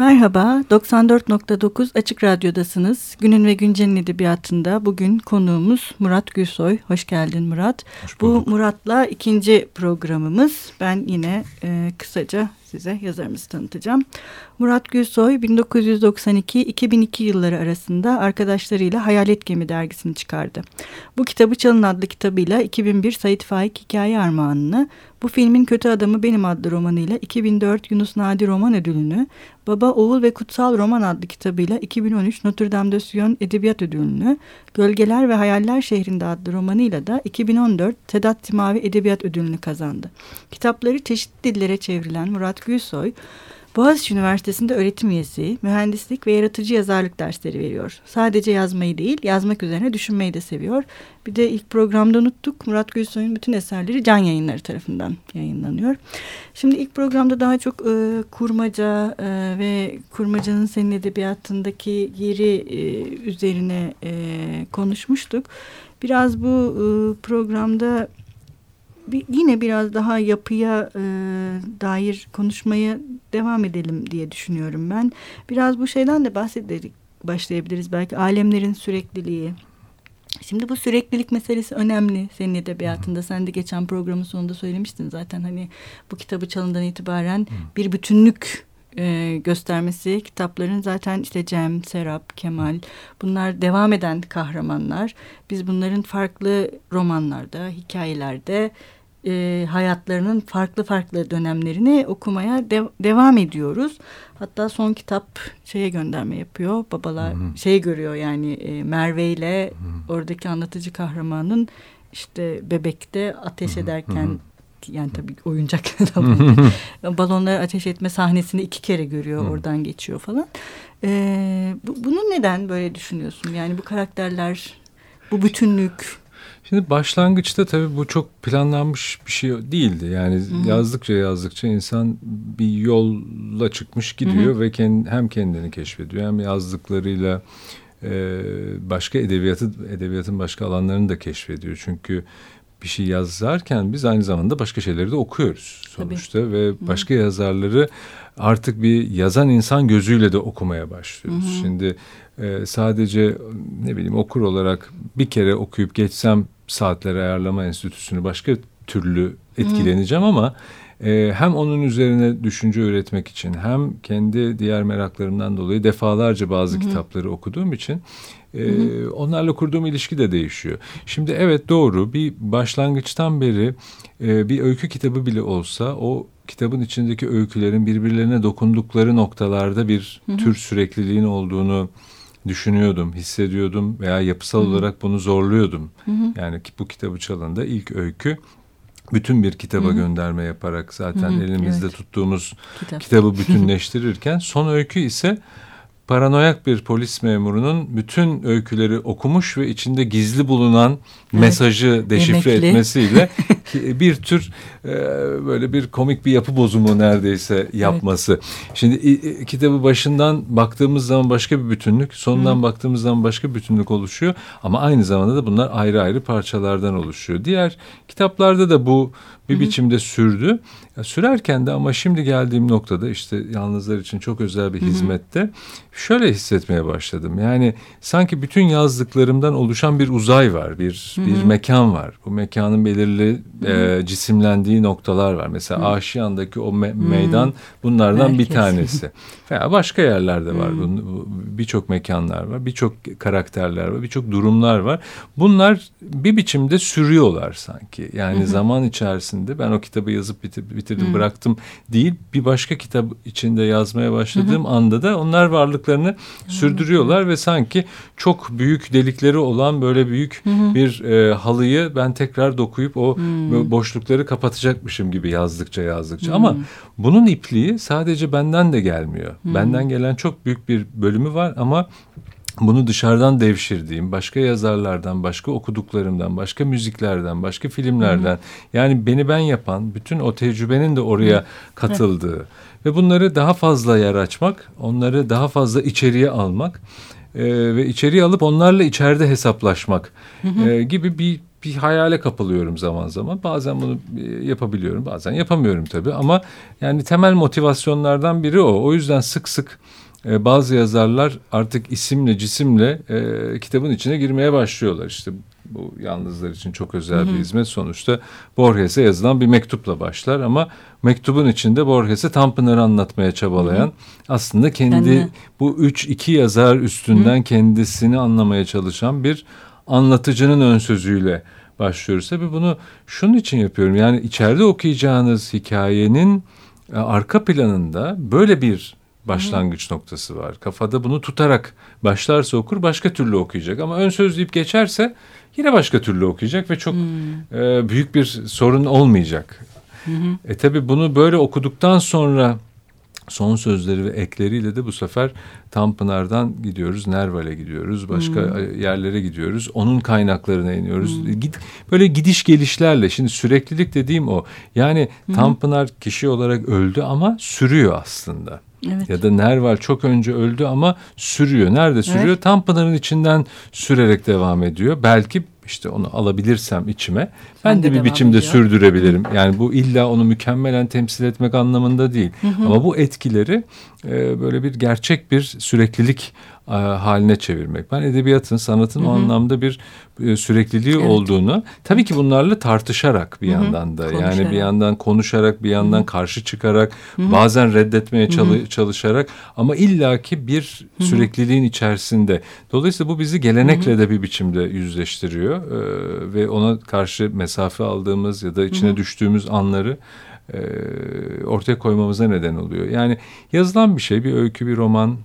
Merhaba, 94.9 Açık Radyo'dasınız. Günün ve Güncel'in edebiyatında bugün konuğumuz Murat Gülsoy. Hoş geldin Murat. Hoş Bu Murat'la ikinci programımız. Ben yine e, kısaca size yazarımızı tanıtacağım. Murat Gülsoy 1992-2002 yılları arasında arkadaşlarıyla Hayalet Gemi dergisini çıkardı. Bu kitabı Çalın adlı kitabıyla 2001 Sait Faik Hikaye Armağanını, bu filmin Kötü Adamı Benim adlı romanıyla 2004 Yunus Nadi Roman Ödülünü, Baba, Oğul ve Kutsal Roman adlı kitabıyla 2013 Notre Dame de Sion Edebiyat Ödülünü, Gölgeler ve Hayaller Şehrinde adlı romanıyla da 2014 Sedat Timavi Edebiyat Ödülünü kazandı. Kitapları çeşitli dillere çevrilen Murat Gülsoy, Boğaziçi Üniversitesi'nde öğretim üyesi, mühendislik ve yaratıcı yazarlık dersleri veriyor. Sadece yazmayı değil, yazmak üzerine düşünmeyi de seviyor. Bir de ilk programda unuttuk. Murat Gülsoy'un bütün eserleri Can Yayınları tarafından yayınlanıyor. Şimdi ilk programda daha çok e, kurmaca e, ve kurmacanın senin edebiyatındaki yeri e, üzerine e, konuşmuştuk. Biraz bu e, programda bir, yine biraz daha yapıya e, dair konuşmaya devam edelim diye düşünüyorum ben. Biraz bu şeyden de bahsederek başlayabiliriz belki alemlerin sürekliliği. Şimdi bu süreklilik meselesi önemli senin edebiyatında. Sen de geçen programın sonunda söylemiştin zaten hani bu kitabı çalından itibaren bir bütünlük e, göstermesi kitapların zaten işte Cem, Serap, Kemal bunlar devam eden kahramanlar. Biz bunların farklı romanlarda, hikayelerde e, hayatlarının farklı farklı dönemlerini okumaya de, devam ediyoruz. Hatta son kitap şeye gönderme yapıyor. Babalar şey görüyor yani e, Merve ile oradaki anlatıcı kahramanın işte bebekte ateş ederken yani tabii oyuncak balonları ateş etme sahnesini iki kere görüyor Hı. oradan geçiyor falan. Ee, bu, bunu neden böyle düşünüyorsun? Yani bu karakterler bu bütünlük Şimdi başlangıçta tabii bu çok planlanmış bir şey değildi. Yani Hı-hı. yazdıkça yazdıkça insan bir yolla çıkmış gidiyor Hı-hı. ve kend, hem kendini keşfediyor hem yazdıklarıyla e, başka edebiyatı edebiyatın başka alanlarını da keşfediyor. Çünkü bir şey yazarken biz aynı zamanda başka şeyleri de okuyoruz sonuçta Tabii. ve başka Hı-hı. yazarları artık bir yazan insan gözüyle de okumaya başlıyoruz. Hı-hı. Şimdi e, sadece ne bileyim okur olarak bir kere okuyup geçsem saatler ayarlama enstitüsünü başka türlü etkileneceğim Hı-hı. ama e, hem onun üzerine düşünce üretmek için hem kendi diğer meraklarımdan dolayı defalarca bazı Hı-hı. kitapları okuduğum için e, onlarla kurduğum ilişki de değişiyor. Şimdi evet doğru bir başlangıçtan beri e, bir öykü kitabı bile olsa o kitabın içindeki öykülerin birbirlerine dokundukları noktalarda bir Hı-hı. tür sürekliliğin olduğunu düşünüyordum, hissediyordum veya yapısal Hı-hı. olarak bunu zorluyordum. Hı-hı. Yani bu kitabı çalında ilk öykü bütün bir kitaba Hı-hı. gönderme yaparak zaten Hı-hı. elimizde evet. tuttuğumuz Kitap. kitabı bütünleştirirken son öykü ise paranoyak bir polis memurunun bütün öyküleri okumuş ve içinde gizli bulunan evet. mesajı deşifre Emekli. etmesiyle bir tür e, böyle bir komik bir yapı bozumu neredeyse yapması. Evet. Şimdi e, kitabı başından baktığımız zaman başka bir bütünlük, sonundan Hı. baktığımız zaman başka bir bütünlük oluşuyor ama aynı zamanda da bunlar ayrı ayrı parçalardan oluşuyor. Diğer kitaplarda da bu bir Hı-hı. biçimde sürdü. Sürerken de ama şimdi geldiğim noktada işte yalnızlar için çok özel bir Hı-hı. hizmette şöyle hissetmeye başladım. Yani sanki bütün yazdıklarımdan oluşan bir uzay var, bir Hı-hı. bir mekan var. Bu mekanın belirli e, cisimlendiği noktalar var. Mesela Hı-hı. Aşiyan'daki o me- meydan bunlardan Herkes. bir tanesi. Veya başka yerlerde var. Birçok mekanlar var, birçok karakterler var, birçok durumlar var. Bunlar bir biçimde sürüyorlar sanki. Yani Hı-hı. zaman içerisinde ben o kitabı yazıp bitir, bitirdim, Hı-hı. bıraktım değil. Bir başka kitap içinde yazmaya başladığım Hı-hı. anda da onlar varlıklarını Hı-hı. sürdürüyorlar ve sanki çok büyük delikleri olan böyle büyük Hı-hı. bir e, halıyı ben tekrar dokuyup o Hı-hı. boşlukları kapatacakmışım gibi yazdıkça yazdıkça. Hı-hı. Ama bunun ipliği sadece benden de gelmiyor. Hmm. Benden gelen çok büyük bir bölümü var ama bunu dışarıdan devşirdiğim, başka yazarlardan, başka okuduklarımdan, başka müziklerden, başka filmlerden, hmm. yani beni ben yapan bütün o tecrübenin de oraya hmm. katıldığı ve bunları daha fazla yer açmak, onları daha fazla içeriye almak e, ve içeriye alıp onlarla içeride hesaplaşmak e, gibi bir bir hayale kapılıyorum zaman zaman. Bazen bunu yapabiliyorum, bazen yapamıyorum tabii. Ama yani temel motivasyonlardan biri o. O yüzden sık sık e, bazı yazarlar artık isimle, cisimle e, kitabın içine girmeye başlıyorlar. İşte bu yalnızlar için çok özel bir hizmet. Sonuçta Borges'e yazılan bir mektupla başlar ama mektubun içinde Borges'e Tanpınar'ı anlatmaya çabalayan Hı-hı. aslında kendi ben bu üç iki yazar üstünden Hı-hı. kendisini anlamaya çalışan bir anlatıcının ön sözüyle başlıyoruz. Tabii bunu şunun için yapıyorum. Yani içeride okuyacağınız hikayenin e, arka planında böyle bir başlangıç Hı. noktası var. Kafada bunu tutarak başlarsa okur başka türlü okuyacak ama ön söz deyip geçerse yine başka türlü okuyacak ve çok hmm. e, büyük bir sorun olmayacak. Hı E tabi bunu böyle okuduktan sonra son sözleri ve ekleriyle de bu sefer Tanpınar'dan gidiyoruz, Nerval'e gidiyoruz, başka hmm. yerlere gidiyoruz. Onun kaynaklarına iniyoruz. Hmm. Gid, böyle gidiş gelişlerle şimdi süreklilik dediğim o. Yani hmm. Tanpınar kişi olarak öldü ama sürüyor aslında. Evet. Ya da Nerval çok önce öldü ama sürüyor. Nerede sürüyor? Evet. Tanpınar'ın içinden sürerek devam ediyor. Belki işte onu alabilirsem içime ben Sen de, de bir biçimde ediyor. sürdürebilirim. Yani bu illa onu mükemmelen temsil etmek anlamında değil. Hı hı. Ama bu etkileri e, böyle bir gerçek bir süreklilik e, haline çevirmek. Ben edebiyatın, sanatın Hı-hı. o anlamda bir e, sürekliliği evet. olduğunu tabii ki bunlarla tartışarak bir Hı-hı. yandan da konuşarak. yani bir yandan konuşarak bir yandan Hı-hı. karşı çıkarak Hı-hı. bazen reddetmeye çalı- çalışarak ama illaki bir Hı-hı. sürekliliğin içerisinde. Dolayısıyla bu bizi gelenekle Hı-hı. de bir biçimde yüzleştiriyor ee, ve ona karşı mesafe aldığımız ya da içine Hı-hı. düştüğümüz anları e, ortaya koymamıza neden oluyor. Yani yazılan bir şey, bir öykü, bir roman,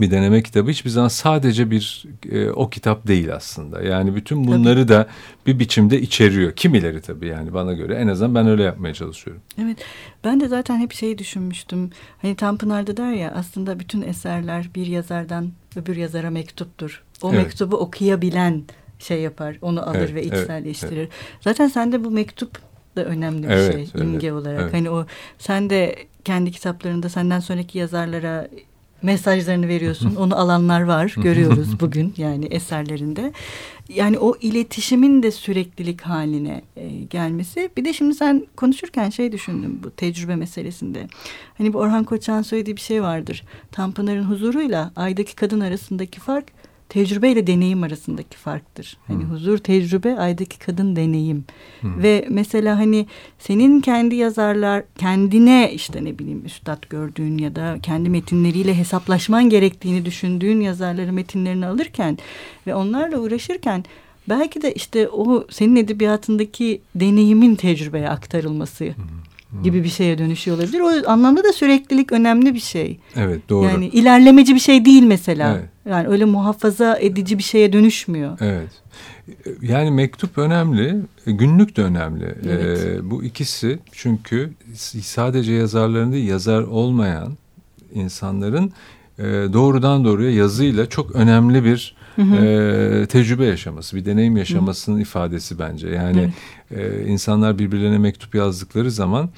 bir deneme kitabı hiçbir zaman sadece bir e, o kitap değil aslında. Yani bütün bunları tabii. da bir biçimde içeriyor. Kimileri tabii yani bana göre en azından ben öyle yapmaya çalışıyorum. Evet ben de zaten hep şeyi düşünmüştüm. Hani Tanpınar'da der ya aslında bütün eserler bir yazardan öbür yazara mektuptur. O evet. mektubu okuyabilen şey yapar onu alır evet, ve içselleştirir. Evet, evet. Zaten sende bu mektup da önemli bir evet, şey öyle. imge olarak. Evet. Hani o sen de kendi kitaplarında senden sonraki yazarlara mesajlarını veriyorsun. Onu alanlar var. Görüyoruz bugün yani eserlerinde. Yani o iletişimin de süreklilik haline e, gelmesi. Bir de şimdi sen konuşurken şey düşündüm bu tecrübe meselesinde. Hani bu Orhan Koçan söylediği bir şey vardır. Tanpınar'ın huzuruyla aydaki kadın arasındaki fark tecrübe ile deneyim arasındaki farktır. Hani hmm. huzur tecrübe, aydaki kadın deneyim. Hmm. Ve mesela hani senin kendi yazarlar kendine işte ne bileyim üstad gördüğün ya da kendi metinleriyle hesaplaşman gerektiğini düşündüğün yazarları metinlerini alırken ve onlarla uğraşırken belki de işte o senin edebiyatındaki deneyimin tecrübeye aktarılması hmm gibi bir şeye dönüşüyor olabilir. O anlamda da süreklilik önemli bir şey. Evet doğru. Yani ilerlemeci bir şey değil mesela. Evet. Yani öyle muhafaza edici bir şeye dönüşmüyor. Evet. Yani mektup önemli, günlük de önemli. Evet. Ee, bu ikisi çünkü sadece yazarların değil yazar olmayan insanların e, doğrudan doğruya yazıyla çok önemli bir hı hı. E, tecrübe yaşaması, bir deneyim yaşamasının hı. ifadesi bence. Yani evet. e, insanlar birbirlerine mektup yazdıkları zaman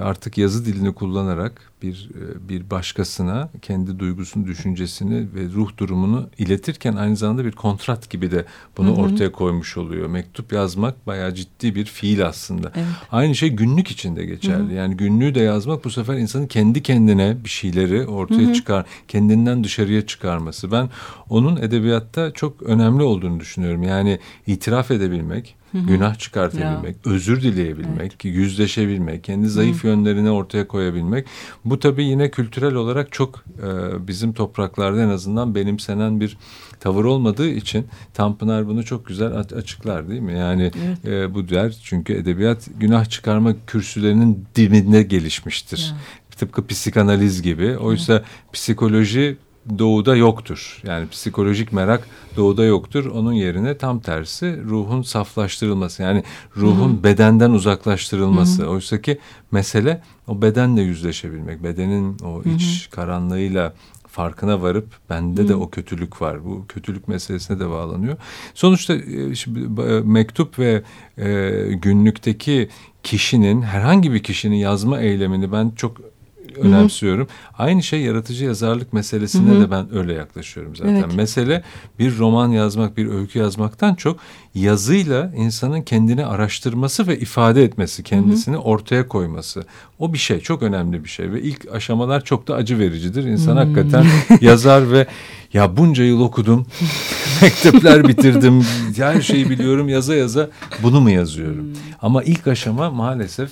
artık yazı dilini kullanarak bir e, bir başkasına kendi duygusunu, düşüncesini ve ruh durumunu iletirken aynı zamanda bir kontrat gibi de bunu hı hı. ortaya koymuş oluyor. Mektup yazmak bayağı ciddi bir fiil aslında. Evet. Aynı şey günlük için de geçerli. Hı hı. Yani günlüğü de yazmak bu sefer insanın kendi kendine bir şeyleri ortaya hı hı. çıkar, kendinden dışarıya çıkarması. Ben onun edebiyatta çok önemli olduğunu düşünüyorum. Yani itiraf edebilmek, Hı hı. Günah çıkartabilmek, ya. özür dileyebilmek, evet. yüzleşebilmek, kendi zayıf hı. yönlerini ortaya koyabilmek. Bu tabii yine kültürel olarak çok e, bizim topraklarda en azından benimsenen bir tavır olmadığı için Tanpınar bunu çok güzel açıklar değil mi? Yani evet. e, bu der çünkü edebiyat günah çıkarma kürsülerinin dibinde gelişmiştir. Ya. Tıpkı psikanaliz gibi. Oysa evet. psikoloji doğuda yoktur. Yani psikolojik merak doğuda yoktur. Onun yerine tam tersi ruhun saflaştırılması. Yani ruhun Hı-hı. bedenden uzaklaştırılması. Oysa ki mesele o bedenle yüzleşebilmek. Bedenin o Hı-hı. iç karanlığıyla farkına varıp bende Hı. de o kötülük var. Bu kötülük meselesine de bağlanıyor. Sonuçta e, şimdi, e, mektup ve e, günlükteki kişinin herhangi bir kişinin yazma eylemini ben çok önemsiyorum. Hı-hı. Aynı şey yaratıcı yazarlık meselesine Hı-hı. de ben öyle yaklaşıyorum zaten. Evet. Mesele bir roman yazmak, bir öykü yazmaktan çok yazıyla insanın kendini araştırması ve ifade etmesi, kendisini Hı-hı. ortaya koyması. O bir şey, çok önemli bir şey ve ilk aşamalar çok da acı vericidir. İnsan Hı-hı. hakikaten yazar ve ya bunca yıl okudum, mektepler bitirdim, her şeyi biliyorum yaza yaza bunu mu yazıyorum? Hmm. Ama ilk aşama maalesef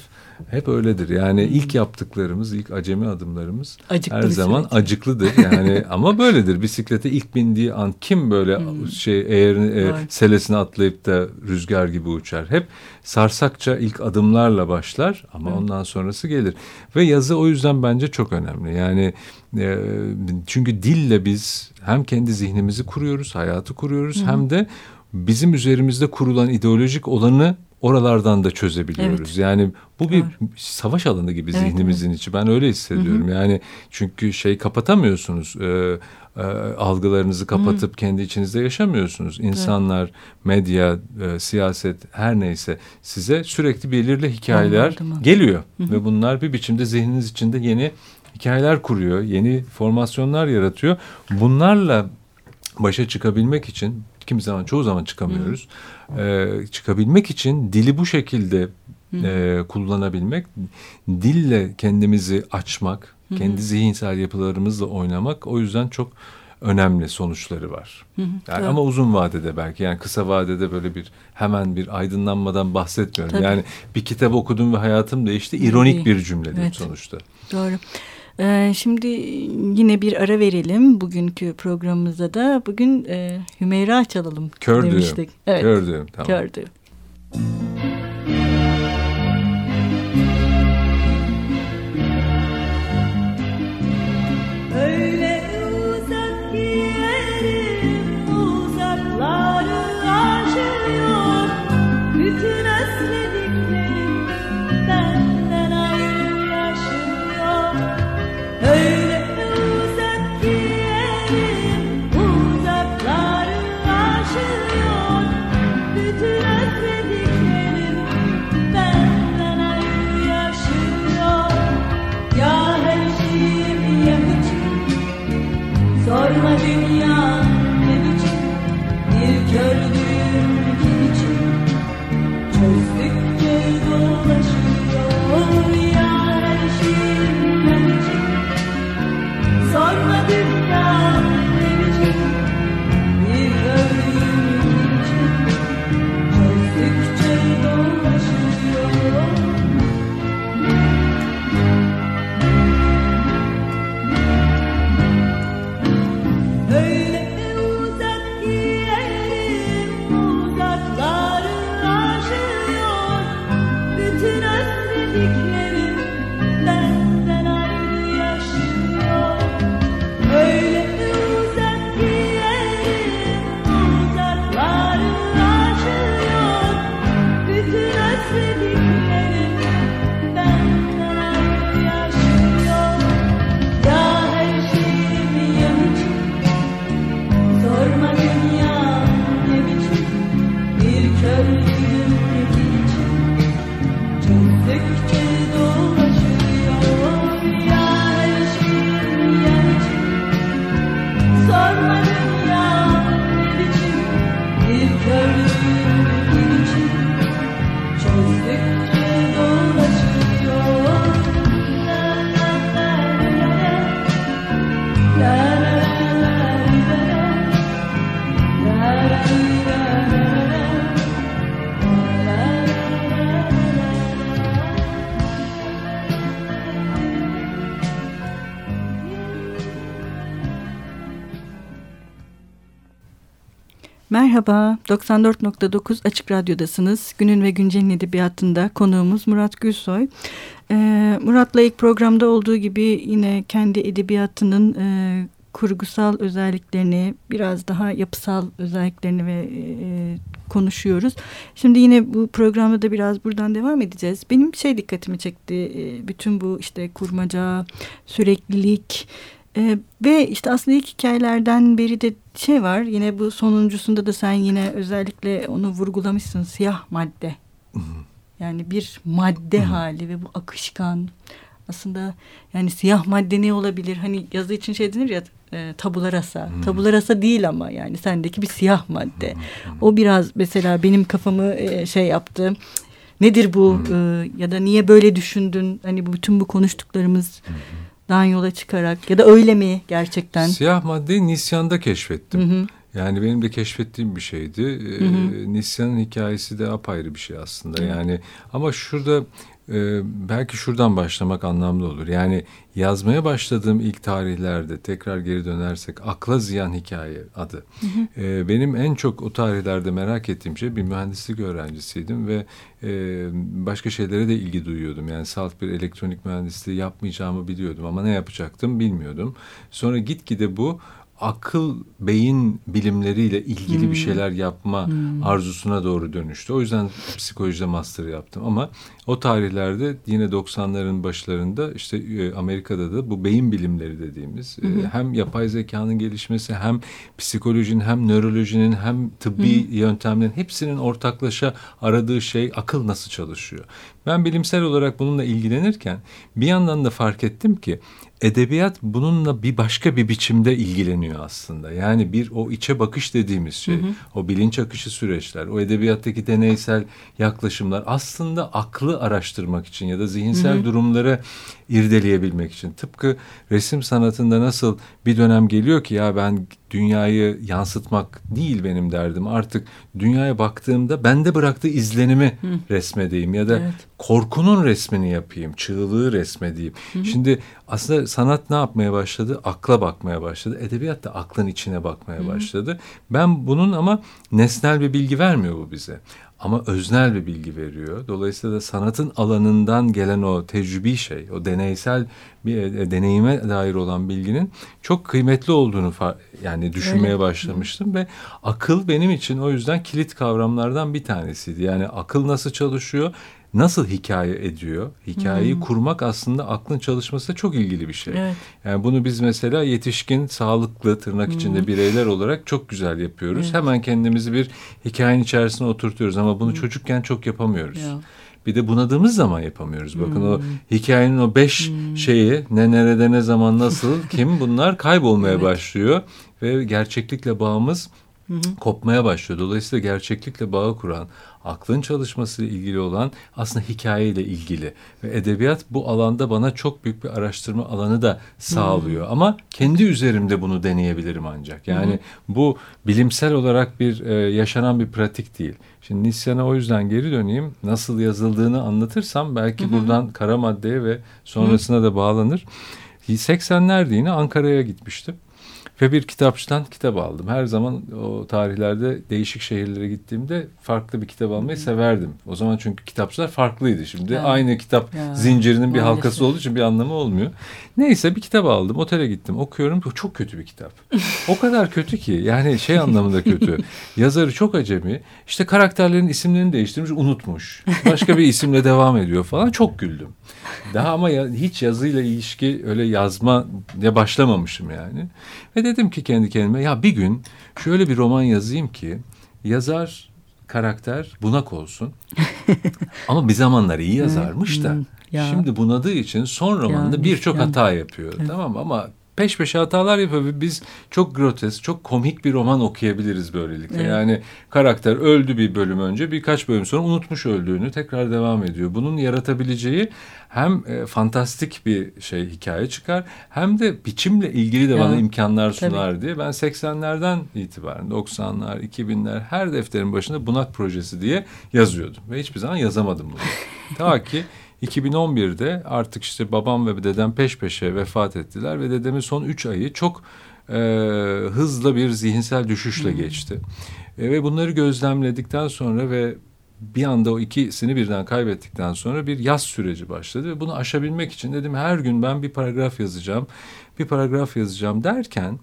hep öyledir. Yani hmm. ilk yaptıklarımız, ilk acemi adımlarımız Acıklı her zaman süreç. acıklıdır. Yani ama böyledir. Bisiklete ilk bindiği an kim böyle hmm. şey eğer e, selesine atlayıp da rüzgar gibi uçar? Hep sarsakça ilk adımlarla başlar ama evet. ondan sonrası gelir. Ve yazı o yüzden bence çok önemli. Yani e, çünkü dille biz hem kendi zihnimizi kuruyoruz, hayatı kuruyoruz Hı. hem de bizim üzerimizde kurulan ideolojik olanı oralardan da çözebiliyoruz. Evet. Yani bu bir Doğru. savaş alanı gibi evet, zihnimizin evet. içi. Ben öyle hissediyorum. Hı hı. Yani çünkü şey kapatamıyorsunuz. E, e, algılarınızı kapatıp hı. kendi içinizde yaşamıyorsunuz. İnsanlar, evet. medya, e, siyaset her neyse size sürekli belirli hikayeler Anladım. geliyor hı hı. ve bunlar bir biçimde zihniniz içinde yeni hikayeler kuruyor, yeni formasyonlar yaratıyor. Bunlarla başa çıkabilmek için kimi zaman çoğu zaman çıkamıyoruz. Ee, çıkabilmek için dili bu şekilde e, kullanabilmek, dille kendimizi açmak, Hı -hı. kendi zihinsel yapılarımızla oynamak o yüzden çok önemli sonuçları var. Hı hı, yani ama uzun vadede belki yani kısa vadede böyle bir hemen bir aydınlanmadan bahsetmiyorum. Tabii. Yani bir kitap okudum ve hayatım değişti. İronik bir cümledir evet. sonuçta. Doğru. Ee, şimdi yine bir ara verelim bugünkü programımızda da. Bugün e, Hümeyra çalalım Kör demiştik. Evet. Kör düğüm. Tamam. Kör Merhaba, 94.9 Açık Radyo'dasınız. Günün ve Güncel'in edebiyatında konuğumuz Murat Gülsoy. Ee, Murat'la ilk programda olduğu gibi yine kendi edebiyatının e, kurgusal özelliklerini, biraz daha yapısal özelliklerini ve e, konuşuyoruz. Şimdi yine bu programda da biraz buradan devam edeceğiz. Benim şey dikkatimi çekti, e, bütün bu işte kurmaca, süreklilik ee, ve işte aslında ilk hikayelerden beri de şey var yine bu sonuncusunda da sen yine özellikle onu vurgulamışsın siyah madde. Yani bir madde hali ve bu akışkan aslında yani siyah madde ne olabilir? Hani yazı için şey denir ya e, tabula rasa. Hmm. Tabula rasa değil ama yani sendeki bir siyah madde. Hmm. O biraz mesela benim kafamı e, şey yaptı. Nedir bu hmm. e, ya da niye böyle düşündün? Hani bütün bu konuştuklarımız hmm. Dan yola çıkarak ya da öyle mi gerçekten? Siyah maddeyi Nisyan'da keşfettim. Hmm. Yani benim de keşfettiğim bir şeydi. Hı hı. Nisyan'ın hikayesi de apayrı bir şey aslında. Hı. Yani ama şurada e, belki şuradan başlamak anlamlı olur. Yani yazmaya başladığım ilk tarihlerde tekrar geri dönersek akla ziyan hikaye adı. Hı hı. E, benim en çok o tarihlerde merak ettiğim şey bir mühendislik öğrencisiydim ve e, başka şeylere de ilgi duyuyordum. Yani salt bir elektronik mühendisliği yapmayacağımı biliyordum ama ne yapacaktım bilmiyordum. Sonra gitgide bu akıl beyin bilimleriyle ilgili hmm. bir şeyler yapma hmm. arzusuna doğru dönüştü. O yüzden psikolojide master yaptım ama o tarihlerde yine 90'ların başlarında işte e, Amerika'da da bu beyin bilimleri dediğimiz hmm. hem yapay zekanın gelişmesi hem psikolojinin hem nörolojinin hem tıbbi hmm. yöntemlerin hepsinin ortaklaşa aradığı şey akıl nasıl çalışıyor. Ben bilimsel olarak bununla ilgilenirken bir yandan da fark ettim ki edebiyat bununla bir başka bir biçimde ilgileniyor aslında. Yani bir o içe bakış dediğimiz şey, hı hı. o bilinç akışı süreçler, o edebiyattaki deneysel yaklaşımlar aslında aklı araştırmak için ya da zihinsel hı hı. durumları irdeleyebilmek için. Tıpkı resim sanatında nasıl bir dönem geliyor ki ya ben dünyayı yansıtmak değil benim derdim. Artık dünyaya baktığımda bende bıraktığı izlenimi Hı. resmedeyim ya da evet. korkunun resmini yapayım, çığlığı resmedeyim. Hı. Şimdi aslında sanat ne yapmaya başladı? Akla bakmaya başladı. Edebiyat da aklın içine bakmaya Hı. başladı. Ben bunun ama nesnel bir bilgi vermiyor bu bize ama öznel bir bilgi veriyor. Dolayısıyla da sanatın alanından gelen o tecrübi şey, o deneysel bir e, deneyime dair olan bilginin çok kıymetli olduğunu yani düşünmeye Öyle. başlamıştım ve akıl benim için o yüzden kilit kavramlardan bir tanesiydi. Yani akıl nasıl çalışıyor? Nasıl hikaye ediyor? Hikayeyi hmm. kurmak aslında aklın çalışması çok ilgili bir şey. Evet. Yani bunu biz mesela yetişkin, sağlıklı, tırnak hmm. içinde bireyler olarak çok güzel yapıyoruz. Evet. Hemen kendimizi bir hikayenin içerisine oturtuyoruz ama bunu hmm. çocukken çok yapamıyoruz. Ya. Bir de bunadığımız zaman yapamıyoruz. Bakın hmm. o hikayenin o beş hmm. şeyi ne nerede ne zaman nasıl kim bunlar kaybolmaya evet. başlıyor ve gerçeklikle bağımız hı hı. kopmaya başlıyor. Dolayısıyla gerçeklikle bağı kuran, aklın çalışmasıyla ilgili olan aslında hikayeyle ilgili. Ve edebiyat bu alanda bana çok büyük bir araştırma alanı da sağlıyor. Hmm. Ama kendi üzerimde bunu deneyebilirim ancak. Yani hmm. bu bilimsel olarak bir e, yaşanan bir pratik değil. Şimdi Nisyan'a o yüzden geri döneyim. Nasıl yazıldığını anlatırsam belki hmm. buradan kara maddeye ve sonrasına hmm. da bağlanır. 80'lerde yine Ankara'ya gitmiştim. Ve bir kitapçıdan kitap aldım. Her zaman o tarihlerde değişik şehirlere gittiğimde farklı bir kitap almayı severdim. O zaman çünkü kitapçılar farklıydı. Şimdi yani. aynı kitap ya. zincirinin bir Maalesef. halkası olduğu için bir anlamı olmuyor. Neyse bir kitap aldım. Otele gittim. Okuyorum. Çok kötü bir kitap. o kadar kötü ki. Yani şey anlamında kötü. Yazarı çok acemi. İşte karakterlerin isimlerini değiştirmiş, unutmuş. Başka bir isimle devam ediyor falan. Çok güldüm. Daha ama ya, hiç yazıyla ilişki öyle yazma ya başlamamışım yani. Ve dedim ki kendi kendime ya bir gün şöyle bir roman yazayım ki yazar karakter bunak olsun. Ama bir zamanlar iyi yazarmış da. Ya. Şimdi bunadığı için son romanda birçok hata yapıyor. Evet. Tamam ama peş peşe hatalar yapıyor ve biz çok grotesk, çok komik bir roman okuyabiliriz böylelikle. Evet. Yani karakter öldü bir bölüm önce, birkaç bölüm sonra unutmuş öldüğünü tekrar devam ediyor. Bunun yaratabileceği hem e, fantastik bir şey hikaye çıkar hem de biçimle ilgili de bana imkanlar sunar Tabii. diye ben 80'lerden itibaren 90'lar, 2000'ler her defterin başında Bunak projesi diye yazıyordum ve hiçbir zaman yazamadım bunu. Ta ki 2011'de artık işte babam ve dedem peş peşe vefat ettiler ve dedemin son üç ayı çok e, hızlı bir zihinsel düşüşle geçti. E, ve bunları gözlemledikten sonra ve bir anda o ikisini birden kaybettikten sonra bir yaz süreci başladı ve bunu aşabilmek için dedim her gün ben bir paragraf yazacağım, bir paragraf yazacağım derken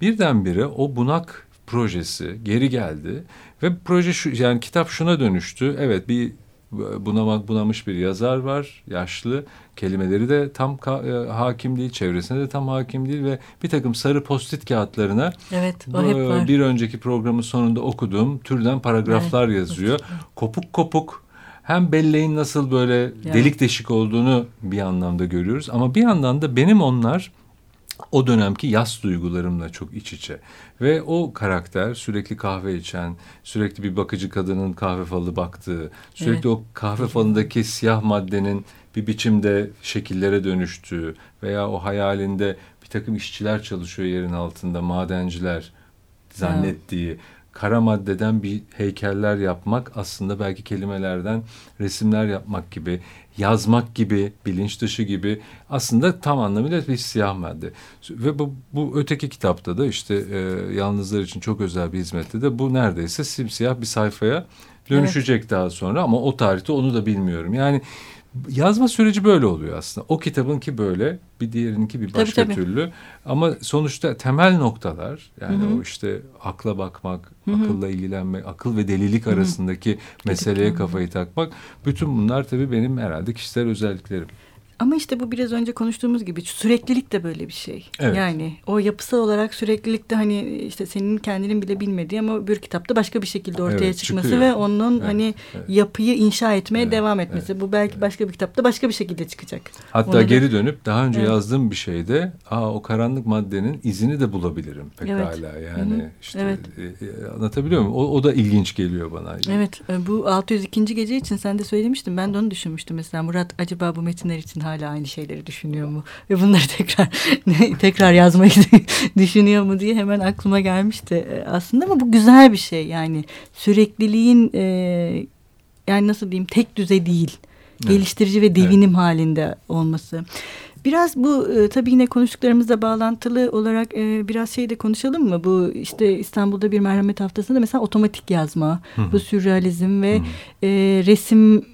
birdenbire o bunak projesi geri geldi ve proje şu yani kitap şuna dönüştü. Evet bir bunamak bunamış bir yazar var, yaşlı. Kelimeleri de tam e, hakim değil, çevresine de tam hakim değil ve bir takım sarı postit kağıtlarına evet, hep var. bir önceki programın sonunda okuduğum türden paragraflar evet, yazıyor. Kopuk kopuk hem belleğin nasıl böyle yani. delik deşik olduğunu bir anlamda görüyoruz ama bir yandan da benim onlar o dönemki yas duygularımla çok iç içe. Ve o karakter sürekli kahve içen, sürekli bir bakıcı kadının kahve falı baktığı, sürekli evet. o kahve falındaki siyah maddenin bir biçimde şekillere dönüştüğü veya o hayalinde bir takım işçiler çalışıyor yerin altında, madenciler zannettiği. Evet kara maddeden bir heykeller yapmak aslında belki kelimelerden resimler yapmak gibi, yazmak gibi, bilinç dışı gibi aslında tam anlamıyla bir siyah madde. Ve bu, bu öteki kitapta da işte e, yalnızlar için çok özel bir hizmette de bu neredeyse simsiyah bir sayfaya dönüşecek evet. daha sonra ama o tarihte onu da bilmiyorum. Yani Yazma süreci böyle oluyor aslında. O kitabınki böyle, bir diğerininki bir başka tabii, tabii. türlü. Ama sonuçta temel noktalar yani Hı-hı. o işte akla bakmak, Hı-hı. akılla ilgilenmek, akıl ve delilik Hı-hı. arasındaki meseleye kafayı takmak. Bütün bunlar tabii benim herhalde kişisel özelliklerim. Ama işte bu biraz önce konuştuğumuz gibi süreklilik de böyle bir şey. Evet. Yani o yapısal olarak süreklilik de hani işte senin kendinin bile bilmediği ama bir kitapta başka bir şekilde ortaya evet, çıkması çıkıyor. ve onun evet, hani evet. yapıyı inşa etmeye evet, devam etmesi. Evet, bu belki evet. başka bir kitapta başka bir şekilde çıkacak. Hatta Onu geri da... dönüp daha önce evet. yazdığım bir şeyde aa o karanlık maddenin izini de bulabilirim pekala. Evet. Yani Hı-hı. işte evet. E, e, anlatabiliyor muyum? O, o da ilginç geliyor bana. Evet. E, bu 602. gece için sen de söylemiştin. Ben de onu düşünmüştüm mesela. Murat acaba bu metinler için hala aynı şeyleri düşünüyor mu ve bunları tekrar tekrar yazmayı düşünüyor mu diye hemen aklıma gelmişti e, aslında ama bu güzel bir şey yani sürekliliğin e, yani nasıl diyeyim tek düze değil evet. geliştirici ve devinim evet. halinde olması. Biraz bu e, tabii yine konuştuklarımızla bağlantılı olarak e, biraz şey de konuşalım mı? Bu işte İstanbul'da bir merhamet haftasında mesela otomatik yazma, Hı -hı. bu sürrealizm ve Hı -hı. E, resim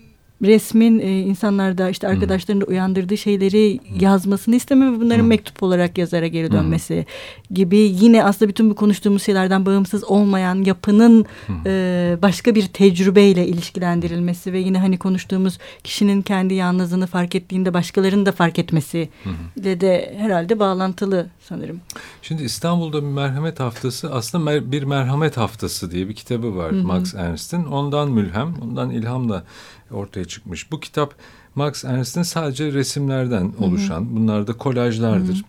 resmin e, insanlarda işte arkadaşlarında hmm. uyandırdığı şeyleri hmm. yazmasını isteme ve bunların hmm. mektup olarak yazara geri dönmesi hmm. gibi yine aslında bütün bu konuştuğumuz şeylerden bağımsız olmayan yapının hmm. e, başka bir tecrübeyle ilişkilendirilmesi ve yine hani konuştuğumuz kişinin kendi yalnızlığını fark ettiğinde başkalarının da fark etmesi hmm. de herhalde bağlantılı sanırım. Şimdi İstanbul'da bir merhamet haftası aslında bir merhamet haftası diye bir kitabı var hmm. Max Ernst'in. Ondan mülhem, ondan ilhamla ortaya çıkmış. Bu kitap Max Ernst'in sadece resimlerden oluşan, Hı-hı. bunlar da kolajlardır.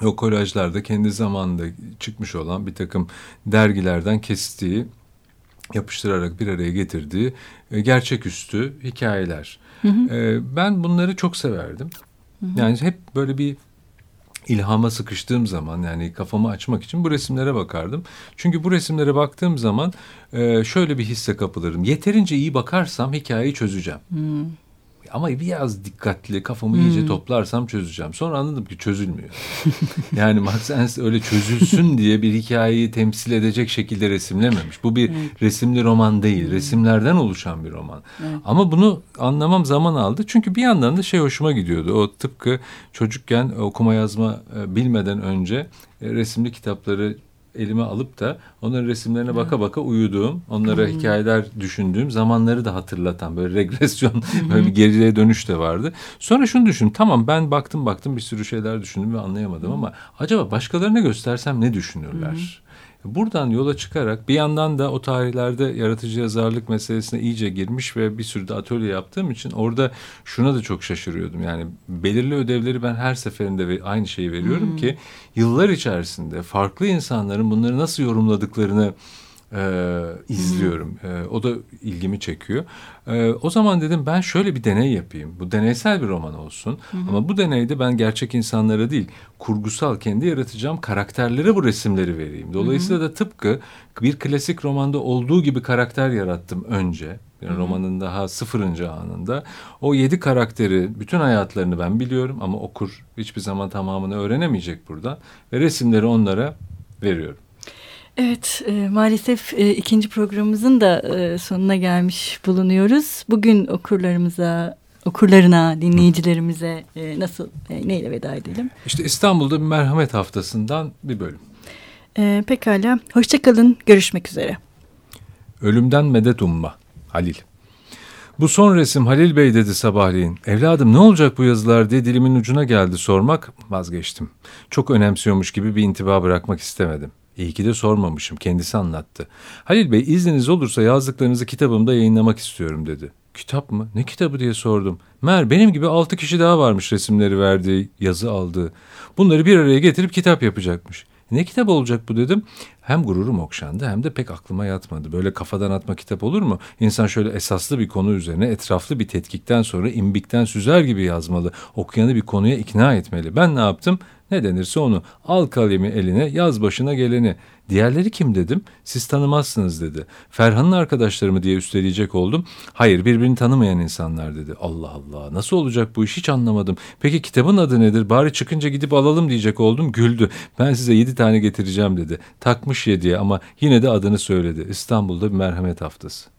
Hı-hı. O kolajlarda kendi zamanında çıkmış olan bir takım dergilerden kestiği, yapıştırarak bir araya getirdiği e, gerçeküstü hikayeler. Hı hı. E, ben bunları çok severdim. Hı hı. Yani hep böyle bir ilhama sıkıştığım zaman yani kafamı açmak için bu resimlere bakardım. Çünkü bu resimlere baktığım zaman şöyle bir hisse kapılırım. Yeterince iyi bakarsam hikayeyi çözeceğim. Hmm. Ama biraz dikkatli kafamı hmm. iyice toplarsam çözeceğim. Sonra anladım ki çözülmüyor. yani Max Ernst öyle çözülsün diye bir hikayeyi temsil edecek şekilde resimlememiş. Bu bir evet. resimli roman değil. Hmm. Resimlerden oluşan bir roman. Evet. Ama bunu anlamam zaman aldı. Çünkü bir yandan da şey hoşuma gidiyordu. O tıpkı çocukken okuma yazma e, bilmeden önce e, resimli kitapları elime alıp da onların resimlerine hmm. baka baka uyuduğum, onlara hmm. hikayeler düşündüğüm zamanları da hatırlatan böyle regresyon, hmm. böyle bir geriye dönüş de vardı. Sonra şunu düşün, tamam ben baktım baktım bir sürü şeyler düşündüm ve anlayamadım ama acaba başkalarına göstersem ne düşünürler? Buradan yola çıkarak bir yandan da o tarihlerde yaratıcı yazarlık meselesine iyice girmiş ve bir sürü de atölye yaptığım için orada şuna da çok şaşırıyordum. Yani belirli ödevleri ben her seferinde aynı şeyi veriyorum hmm. ki yıllar içerisinde farklı insanların bunları nasıl yorumladıklarını e, izliyorum. E, o da ilgimi çekiyor. E, o zaman dedim ben şöyle bir deney yapayım. Bu deneysel bir roman olsun. Hı hı. Ama bu deneyde ben gerçek insanlara değil, kurgusal kendi yaratacağım karakterlere bu resimleri vereyim. Dolayısıyla hı hı. da tıpkı bir klasik romanda olduğu gibi karakter yarattım önce. Yani Hı-hı. romanın daha sıfırıncı anında. O yedi karakteri, bütün hayatlarını ben biliyorum ama okur hiçbir zaman tamamını öğrenemeyecek burada. Ve resimleri onlara veriyorum. Evet, e, maalesef e, ikinci programımızın da e, sonuna gelmiş bulunuyoruz. Bugün okurlarımıza, okurlarına, dinleyicilerimize e, nasıl, e, neyle veda edelim? İşte İstanbul'da bir merhamet haftasından bir bölüm. E, pekala, hoşçakalın, görüşmek üzere. Ölümden medet umma, Halil. Bu son resim Halil Bey dedi sabahleyin. Evladım ne olacak bu yazılar diye dilimin ucuna geldi sormak vazgeçtim. Çok önemsiyormuş gibi bir intiba bırakmak istemedim. İyi ki de sormamışım. Kendisi anlattı. Halil Bey izniniz olursa yazdıklarınızı kitabımda yayınlamak istiyorum dedi. Kitap mı? Ne kitabı diye sordum. Mer benim gibi altı kişi daha varmış resimleri verdiği, yazı aldığı. Bunları bir araya getirip kitap yapacakmış. Ne kitap olacak bu dedim. Hem gururum okşandı hem de pek aklıma yatmadı. Böyle kafadan atma kitap olur mu? İnsan şöyle esaslı bir konu üzerine etraflı bir tetkikten sonra imbikten süzer gibi yazmalı. Okuyanı bir konuya ikna etmeli. Ben ne yaptım? Ne denirse onu. Al kalemi eline yaz başına geleni. Diğerleri kim dedim. Siz tanımazsınız dedi. Ferhan'ın arkadaşları mı diye üsteleyecek oldum. Hayır birbirini tanımayan insanlar dedi. Allah Allah nasıl olacak bu iş hiç anlamadım. Peki kitabın adı nedir? Bari çıkınca gidip alalım diyecek oldum. Güldü. Ben size yedi tane getireceğim dedi. Takmış yediye ama yine de adını söyledi. İstanbul'da bir merhamet haftası.